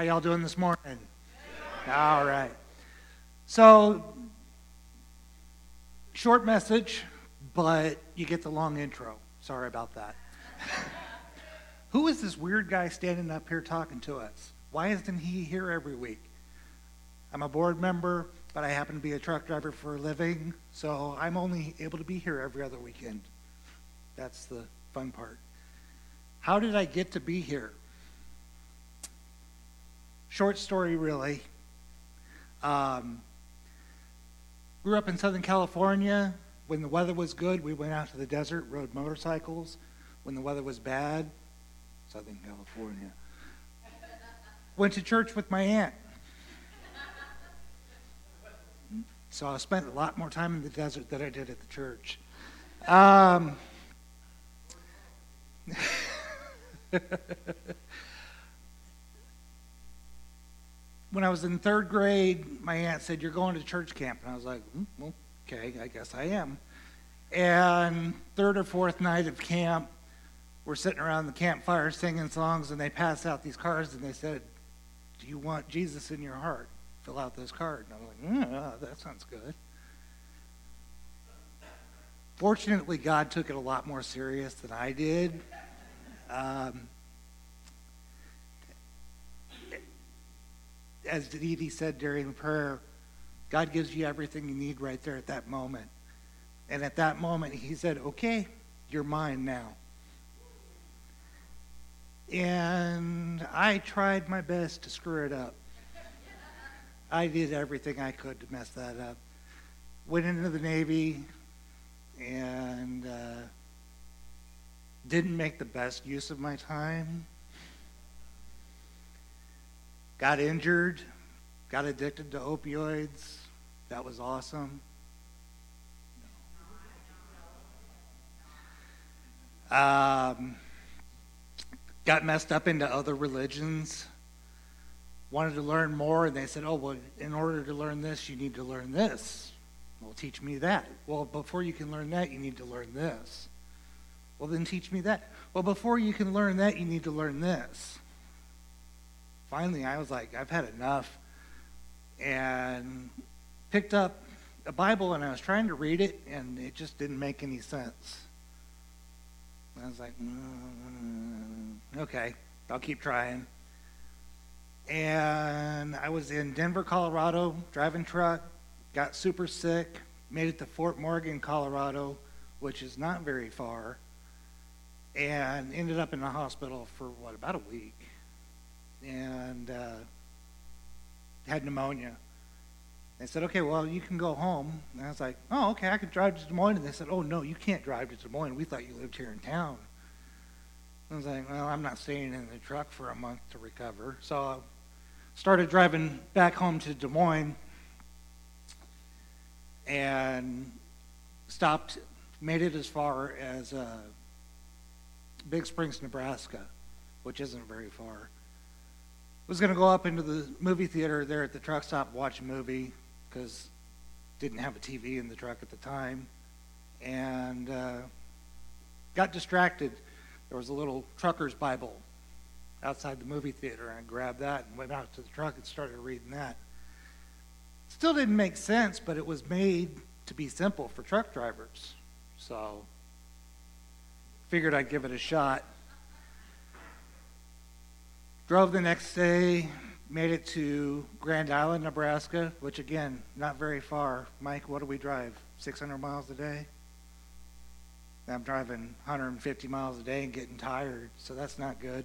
How y'all doing this morning? All right. So, short message, but you get the long intro. Sorry about that. Who is this weird guy standing up here talking to us? Why isn't he here every week? I'm a board member, but I happen to be a truck driver for a living, so I'm only able to be here every other weekend. That's the fun part. How did I get to be here? Short story, really. Um, grew up in Southern California. When the weather was good, we went out to the desert, rode motorcycles. When the weather was bad, Southern California. Went to church with my aunt. So I spent a lot more time in the desert than I did at the church. Um, when I was in third grade, my aunt said, You're going to church camp. And I was like, mm, well, Okay, I guess I am. And third or fourth night of camp, we're sitting around the campfire singing songs, and they pass out these cards, and they said, Do you want Jesus in your heart? Fill out this card. And I'm like, mm, That sounds good. Fortunately, God took it a lot more serious than I did. Um, as Dee said during prayer, God gives you everything you need right there at that moment. And at that moment, he said, Okay, you're mine now. And I tried my best to screw it up. I did everything I could to mess that up. Went into the Navy and uh, didn't make the best use of my time. Got injured, got addicted to opioids. That was awesome. Um, got messed up into other religions. Wanted to learn more, and they said, Oh, well, in order to learn this, you need to learn this. Well, teach me that. Well, before you can learn that, you need to learn this. Well, then teach me that. Well, before you can learn that, you need to learn this. Finally, I was like, I've had enough. And picked up a Bible and I was trying to read it, and it just didn't make any sense. I was like, mm, okay, I'll keep trying. And I was in Denver, Colorado, driving truck, got super sick, made it to Fort Morgan, Colorado, which is not very far and ended up in the hospital for what about a week and uh, had pneumonia. They said okay well you can go home. And i was like oh okay i could drive to des moines. And they said oh no you can't drive to des moines. We thought you lived here in town. I was like well i'm not staying in the truck for a month to recover. So i started driving back home to des moines and stopped made it as far as uh, Big Springs, Nebraska, which isn't very far. Was going to go up into the movie theater there at the truck stop, watch a movie because didn't have a TV in the truck at the time, and uh, got distracted. There was a little trucker's Bible outside the movie theater, and I grabbed that and went out to the truck and started reading that. Still didn't make sense, but it was made to be simple for truck drivers. So figured I'd give it a shot. Drove the next day, made it to Grand Island, Nebraska, which again, not very far. Mike, what do we drive? 600 miles a day? I'm driving 150 miles a day and getting tired, so that's not good.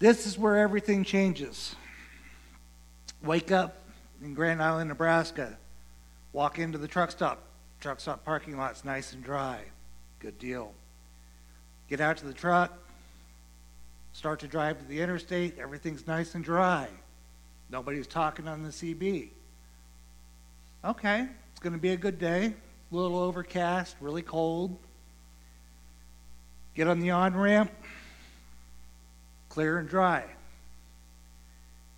This is where everything changes. Wake up in Grand Island, Nebraska. Walk into the truck stop. Truck stop parking lot's nice and dry. Good deal. Get out to the truck, start to drive to the interstate, everything's nice and dry. Nobody's talking on the CB. Okay, it's going to be a good day. A little overcast, really cold. Get on the on ramp, clear and dry.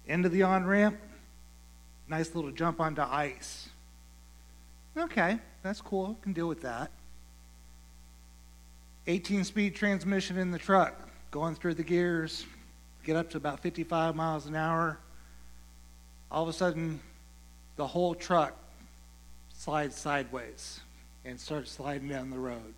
Into the on ramp, nice little jump onto ice. Okay, that's cool. Can deal with that. 18 speed transmission in the truck, going through the gears. get up to about 55 miles an hour. All of a sudden, the whole truck slides sideways and starts sliding down the road.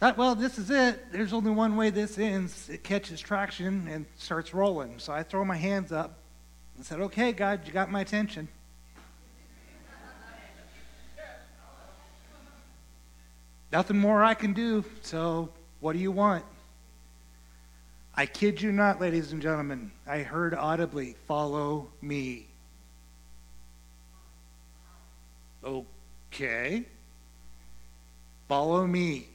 Thought, well, this is it. There's only one way this ends. It catches traction and starts rolling. So I throw my hands up and said, Okay, God, you got my attention. Nothing more I can do, so what do you want? I kid you not, ladies and gentlemen, I heard audibly, follow me. Okay. Follow me.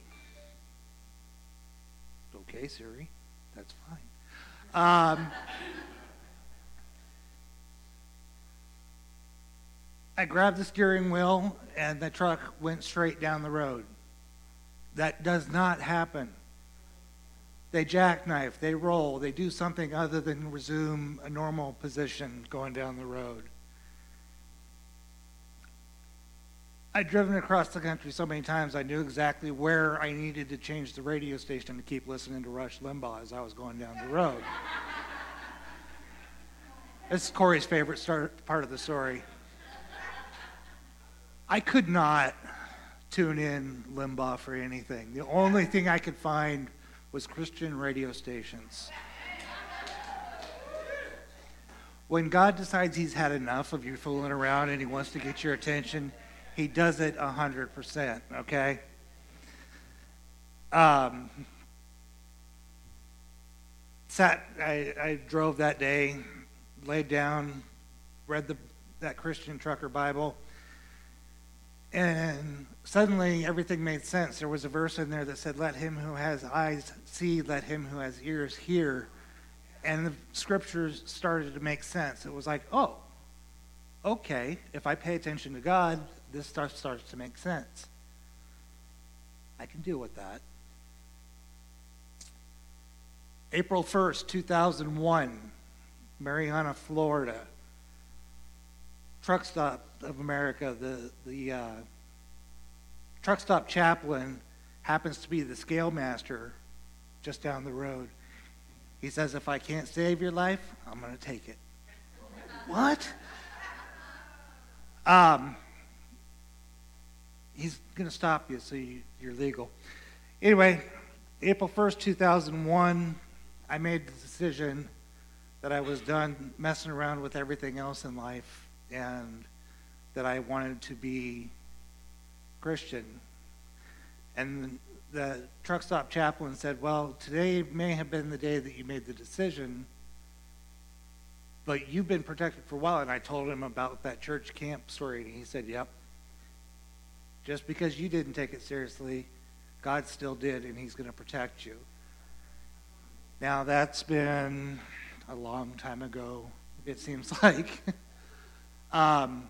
Okay, Siri, that's fine. Um, I grabbed the steering wheel and the truck went straight down the road. That does not happen. They jackknife, they roll, they do something other than resume a normal position going down the road. I'd driven across the country so many times, I knew exactly where I needed to change the radio station to keep listening to Rush Limbaugh as I was going down the road. this is Corey's favorite start, part of the story. I could not tune in Limbaugh for anything. The only thing I could find was Christian radio stations. When God decides he's had enough of you fooling around and he wants to get your attention, he does it 100%, okay? Um, sat, I, I drove that day, laid down, read the, that Christian trucker Bible, and suddenly everything made sense. There was a verse in there that said, Let him who has eyes see, let him who has ears hear. And the scriptures started to make sense. It was like, oh, okay, if I pay attention to God, this stuff starts to make sense. I can deal with that. April 1st, 2001, Marianna, Florida. Truck stop of America, the, the uh, truck stop chaplain happens to be the scale master just down the road. He says, If I can't save your life, I'm going to take it. what? Um, he's going to stop you so you, you're legal. Anyway, April 1st, 2001, I made the decision that I was done messing around with everything else in life and that I wanted to be Christian. And the truck stop chaplain said, Well, today may have been the day that you made the decision, but you've been protected for a while. And I told him about that church camp story, and he said, Yep. Just because you didn't take it seriously, God still did, and He's going to protect you. Now, that's been a long time ago, it seems like. um,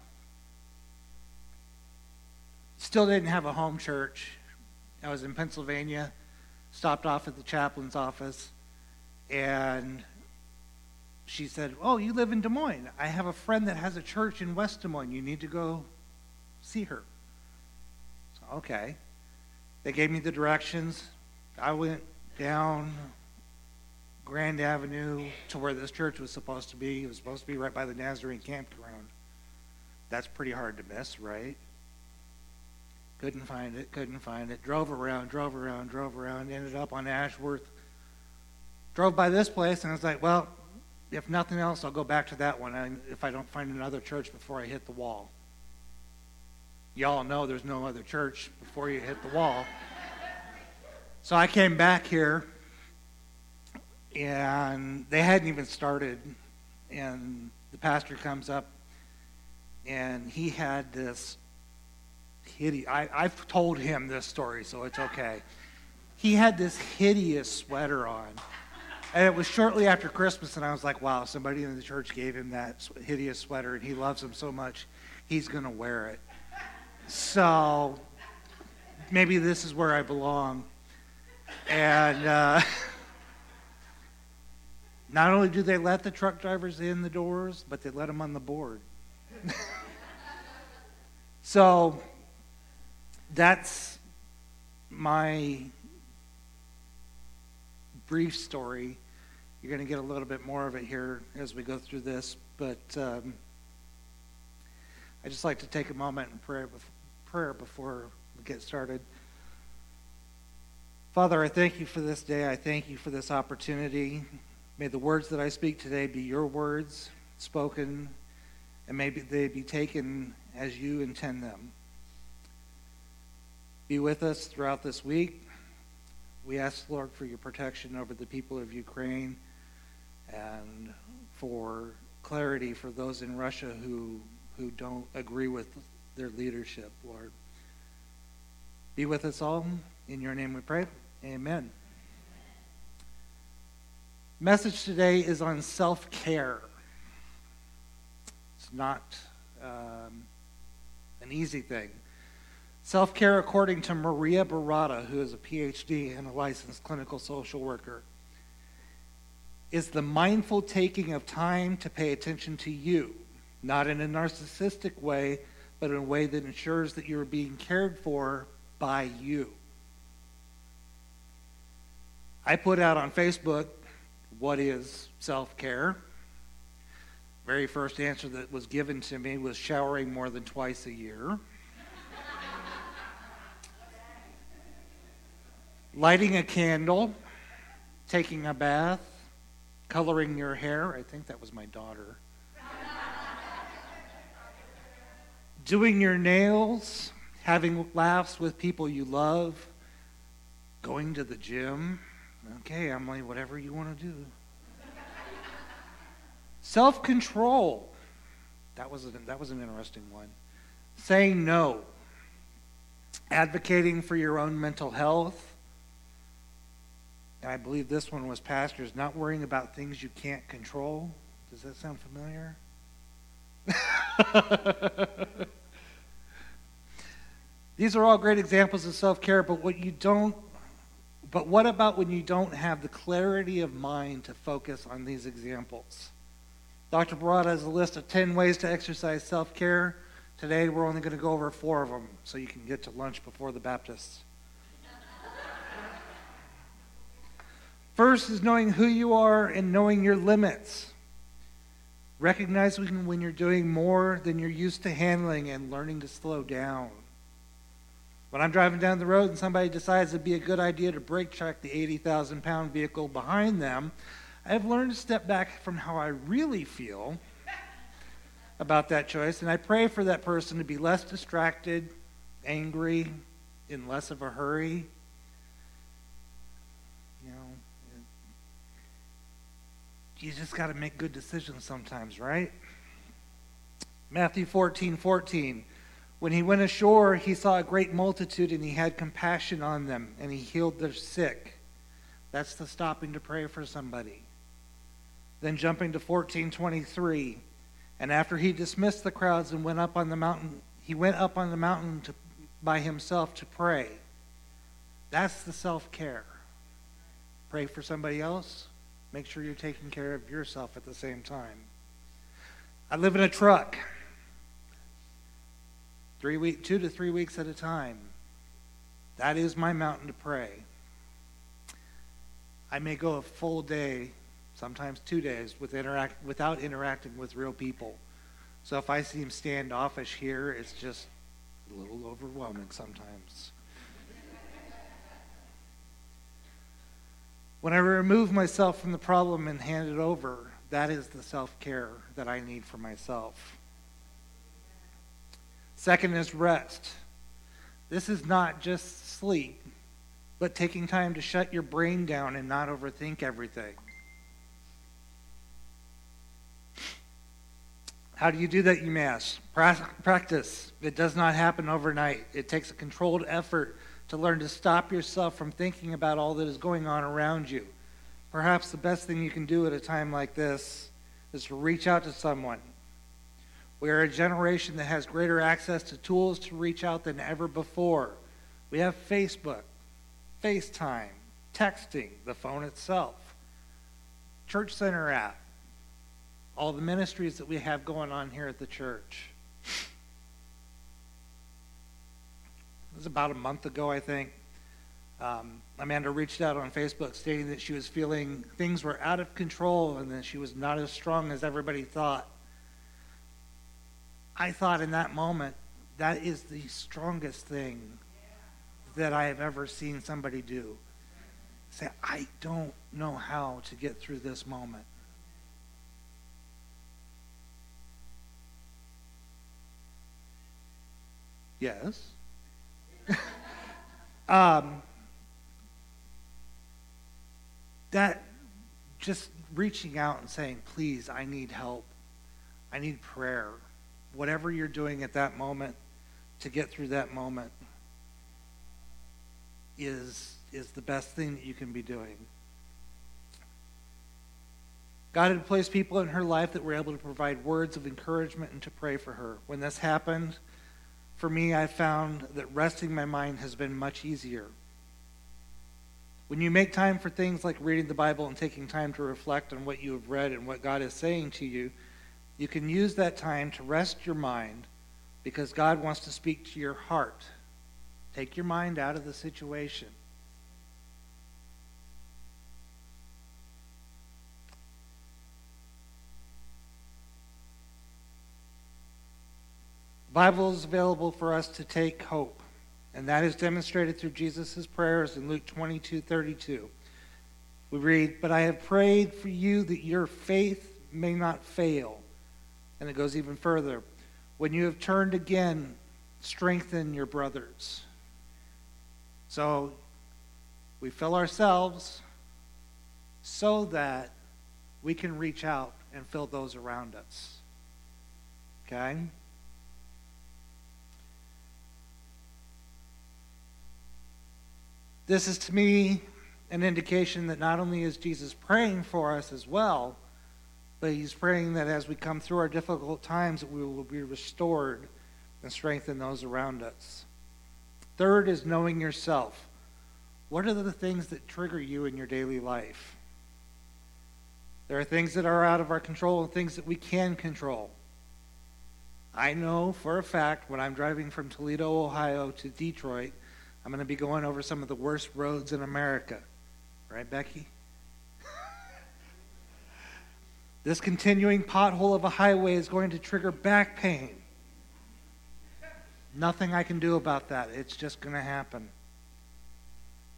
still didn't have a home church. I was in Pennsylvania, stopped off at the chaplain's office, and she said, Oh, you live in Des Moines. I have a friend that has a church in West Des Moines. You need to go see her. So, Okay. They gave me the directions. I went down Grand Avenue to where this church was supposed to be. It was supposed to be right by the Nazarene campground. That's pretty hard to miss, right? Couldn't find it, couldn't find it. Drove around, drove around, drove around, ended up on Ashworth. Drove by this place, and I was like, well, if nothing else, I'll go back to that one if I don't find another church before I hit the wall y'all know there's no other church before you hit the wall. So I came back here, and they hadn't even started. And the pastor comes up, and he had this hideous. I, I've told him this story, so it's okay. He had this hideous sweater on. And it was shortly after Christmas, and I was like, wow, somebody in the church gave him that hideous sweater, and he loves him so much, he's going to wear it. So maybe this is where I belong. And uh, not only do they let the truck drivers in the doors, but they let them on the board. so that's my brief story. You're going to get a little bit more of it here as we go through this, but um, I just like to take a moment and pray, prayer before we get started. Father, I thank you for this day. I thank you for this opportunity. May the words that I speak today be your words spoken, and may they be taken as you intend them. Be with us throughout this week. We ask, Lord, for your protection over the people of Ukraine and for clarity for those in Russia who, who don't agree with their leadership, Lord. Be with us all. In your name we pray. Amen. Message today is on self care. It's not um, an easy thing. Self care, according to Maria Barata, who is a PhD and a licensed clinical social worker, is the mindful taking of time to pay attention to you, not in a narcissistic way, but in a way that ensures that you're being cared for by you. I put out on Facebook, what is self care? Very first answer that was given to me was showering more than twice a year. Lighting a candle, taking a bath, coloring your hair. I think that was my daughter. Doing your nails, having laughs with people you love, going to the gym. Okay, Emily, whatever you want to do. Self control. That was, a, that was an interesting one. Saying no. Advocating for your own mental health. I believe this one was pastors not worrying about things you can't control. Does that sound familiar? These are all great examples of self care, but what you don't but what about when you don't have the clarity of mind to focus on these examples? Dr. Barata has a list of 10 ways to exercise self care. Today, we're only going to go over four of them so you can get to lunch before the Baptists. First is knowing who you are and knowing your limits. Recognizing when you're doing more than you're used to handling and learning to slow down. When I'm driving down the road and somebody decides it'd be a good idea to brake check the 80,000 pound vehicle behind them, I've learned to step back from how I really feel about that choice, and I pray for that person to be less distracted, angry, in less of a hurry. You know, you just got to make good decisions sometimes, right? Matthew 14 14. When he went ashore, he saw a great multitude and he had compassion on them and he healed their sick. That's the stopping to pray for somebody. Then jumping to 1423, and after he dismissed the crowds and went up on the mountain, he went up on the mountain to, by himself to pray. That's the self care. Pray for somebody else. Make sure you're taking care of yourself at the same time. I live in a truck three week, two to three weeks at a time. That is my mountain to pray. I may go a full day, sometimes two days, with interact, without interacting with real people. So if I seem standoffish here, it's just a little overwhelming sometimes. When I remove myself from the problem and hand it over, that is the self care that I need for myself. Second is rest. This is not just sleep, but taking time to shut your brain down and not overthink everything. How do you do that, you may ask? Practice. It does not happen overnight. It takes a controlled effort to learn to stop yourself from thinking about all that is going on around you. Perhaps the best thing you can do at a time like this is to reach out to someone, we are a generation that has greater access to tools to reach out than ever before. We have Facebook, FaceTime, texting, the phone itself, Church Center app, all the ministries that we have going on here at the church. It was about a month ago, I think. Um, Amanda reached out on Facebook stating that she was feeling things were out of control and that she was not as strong as everybody thought. I thought in that moment, that is the strongest thing that I have ever seen somebody do. Say, I don't know how to get through this moment. Yes. um, that just reaching out and saying, please, I need help. I need prayer. Whatever you're doing at that moment to get through that moment is, is the best thing that you can be doing. God had placed people in her life that were able to provide words of encouragement and to pray for her. When this happened, for me, I found that resting my mind has been much easier. When you make time for things like reading the Bible and taking time to reflect on what you have read and what God is saying to you, you can use that time to rest your mind because God wants to speak to your heart. Take your mind out of the situation. Bible is available for us to take hope, and that is demonstrated through Jesus' prayers in Luke 22 32. We read, But I have prayed for you that your faith may not fail. And it goes even further. When you have turned again, strengthen your brothers. So we fill ourselves so that we can reach out and fill those around us. Okay? This is to me an indication that not only is Jesus praying for us as well, but he's praying that as we come through our difficult times, we will be restored and strengthen those around us. Third is knowing yourself. What are the things that trigger you in your daily life? There are things that are out of our control and things that we can control. I know for a fact when I'm driving from Toledo, Ohio to Detroit, I'm going to be going over some of the worst roads in America. Right, Becky? this continuing pothole of a highway is going to trigger back pain. Nothing I can do about that. It's just going to happen.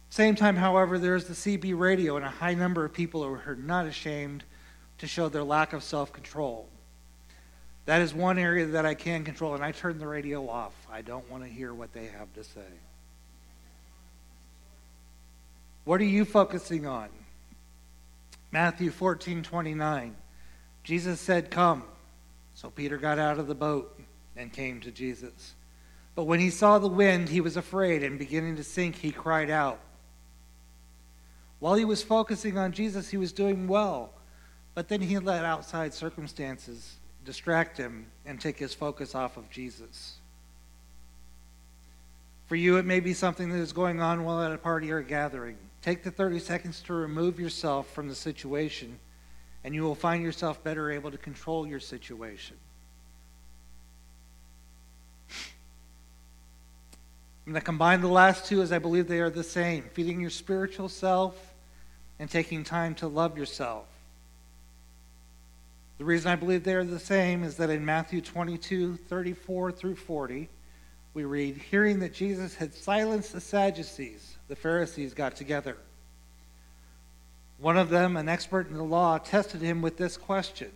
Same time, however, there's the CB radio, and a high number of people who are not ashamed to show their lack of self control. That is one area that I can control, and I turn the radio off. I don't want to hear what they have to say. What are you focusing on? Matthew 14 29. Jesus said, Come. So Peter got out of the boat and came to Jesus. But when he saw the wind, he was afraid, and beginning to sink, he cried out. While he was focusing on Jesus, he was doing well. But then he let outside circumstances distract him and take his focus off of Jesus. For you, it may be something that is going on while at a party or a gathering. Take the 30 seconds to remove yourself from the situation, and you will find yourself better able to control your situation. I'm going to combine the last two as I believe they are the same feeding your spiritual self and taking time to love yourself. The reason I believe they are the same is that in Matthew 22 34 through 40, we read, Hearing that Jesus had silenced the Sadducees, the Pharisees got together. One of them, an expert in the law, tested him with this question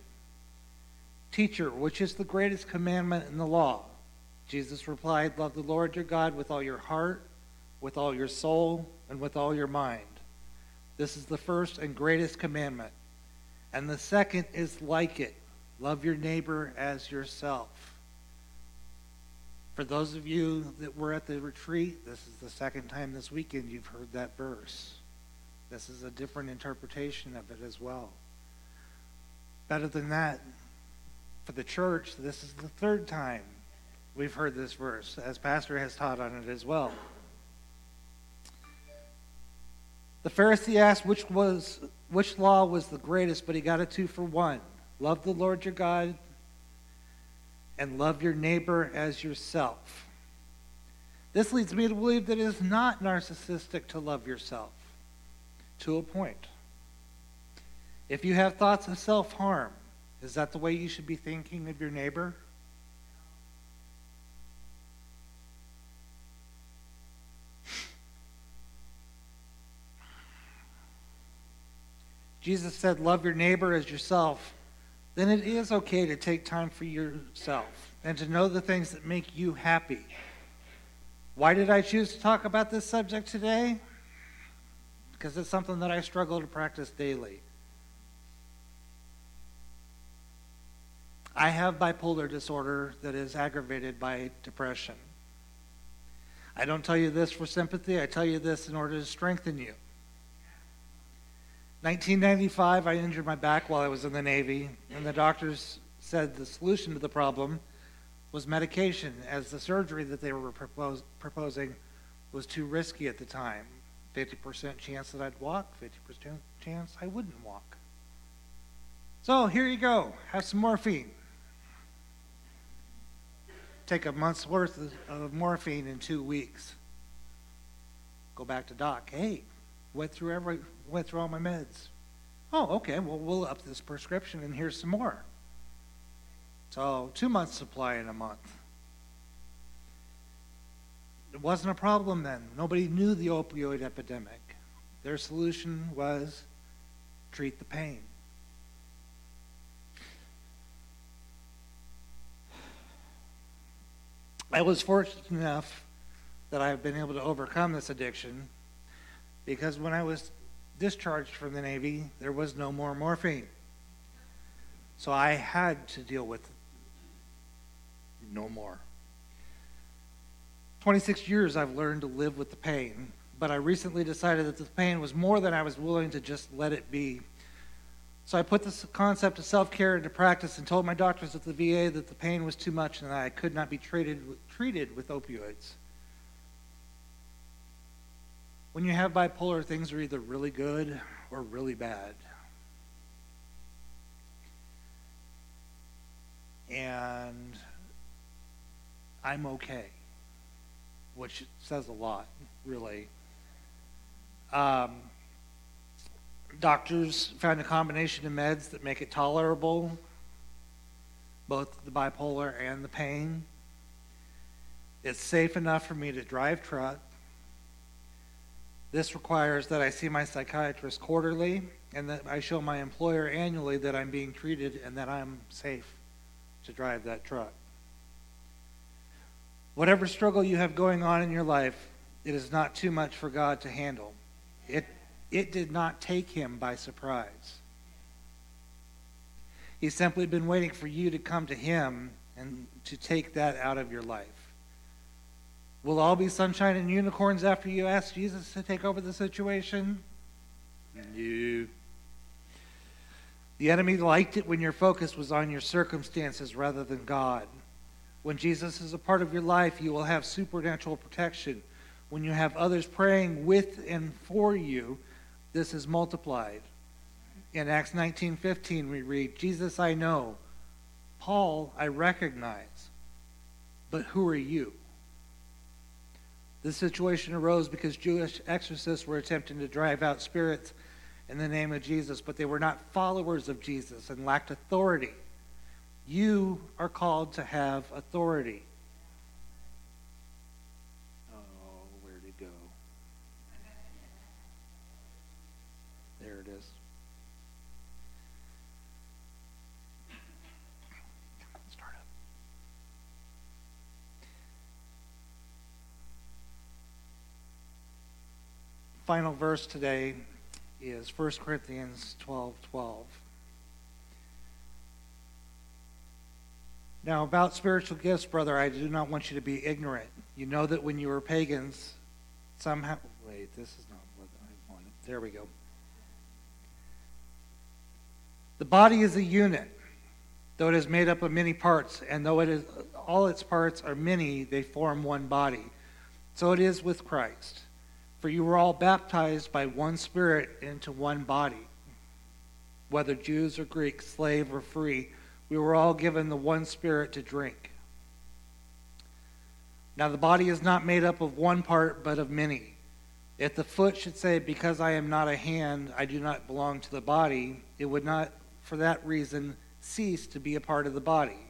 Teacher, which is the greatest commandment in the law? Jesus replied, Love the Lord your God with all your heart, with all your soul, and with all your mind. This is the first and greatest commandment. And the second is like it love your neighbor as yourself. For those of you that were at the retreat, this is the second time this weekend you've heard that verse. This is a different interpretation of it as well. Better than that, for the church, this is the third time we've heard this verse, as Pastor has taught on it as well. The Pharisee asked which was which law was the greatest, but he got a two for one. Love the Lord your God and love your neighbor as yourself. This leads me to believe that it is not narcissistic to love yourself to a point. If you have thoughts of self harm, is that the way you should be thinking of your neighbor? Jesus said, Love your neighbor as yourself. Then it is okay to take time for yourself and to know the things that make you happy. Why did I choose to talk about this subject today? Because it's something that I struggle to practice daily. I have bipolar disorder that is aggravated by depression. I don't tell you this for sympathy, I tell you this in order to strengthen you. 1995, I injured my back while I was in the Navy, and the doctors said the solution to the problem was medication, as the surgery that they were propose, proposing was too risky at the time. 50% chance that I'd walk, 50% chance I wouldn't walk. So here you go, have some morphine. Take a month's worth of morphine in two weeks. Go back to doc. Hey, went through every went through all my meds. Oh, okay. Well, we'll up this prescription, and here's some more. So two months supply in a month. It wasn't a problem then. Nobody knew the opioid epidemic. Their solution was treat the pain. I was fortunate enough that I've been able to overcome this addiction because when I was discharged from the Navy, there was no more morphine. So I had to deal with no more. 26 years I've learned to live with the pain, but I recently decided that the pain was more than I was willing to just let it be. So I put this concept of self care into practice and told my doctors at the VA that the pain was too much and that I could not be treated, treated with opioids. When you have bipolar, things are either really good or really bad. And I'm okay, which says a lot, really. Um, doctors found a combination of meds that make it tolerable, both the bipolar and the pain. It's safe enough for me to drive truck. This requires that I see my psychiatrist quarterly and that I show my employer annually that I'm being treated and that I'm safe to drive that truck. Whatever struggle you have going on in your life, it is not too much for God to handle. It, it did not take him by surprise. He's simply been waiting for you to come to him and to take that out of your life. Will all be sunshine and unicorns after you ask Jesus to take over the situation? No. The enemy liked it when your focus was on your circumstances rather than God. When Jesus is a part of your life, you will have supernatural protection. When you have others praying with and for you, this is multiplied. In Acts 19:15 we read, "Jesus I know, Paul I recognize, but who are you?" This situation arose because Jewish exorcists were attempting to drive out spirits in the name of Jesus, but they were not followers of Jesus and lacked authority. You are called to have authority. Oh, where'd it go? There it is. Start up. Final verse today is 1 Corinthians 12 12. Now, about spiritual gifts, brother, I do not want you to be ignorant. You know that when you were pagans, somehow. Wait, this is not what I wanted. There we go. The body is a unit, though it is made up of many parts, and though it is all its parts are many, they form one body. So it is with Christ. For you were all baptized by one Spirit into one body, whether Jews or Greeks, slave or free we were all given the one Spirit to drink. Now, the body is not made up of one part, but of many. If the foot should say, Because I am not a hand, I do not belong to the body, it would not, for that reason, cease to be a part of the body.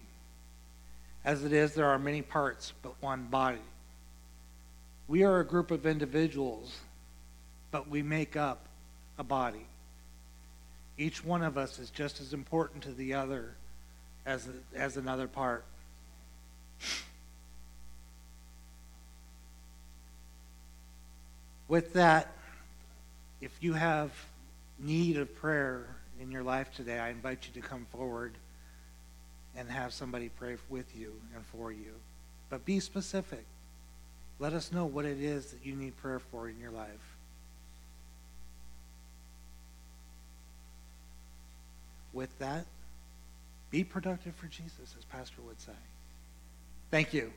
As it is, there are many parts, but one body. We are a group of individuals, but we make up a body. Each one of us is just as important to the other as, as another part. With that, if you have need of prayer in your life today, I invite you to come forward and have somebody pray with you and for you. But be specific. Let us know what it is that you need prayer for in your life. With that, be productive for Jesus, as Pastor would say. Thank you.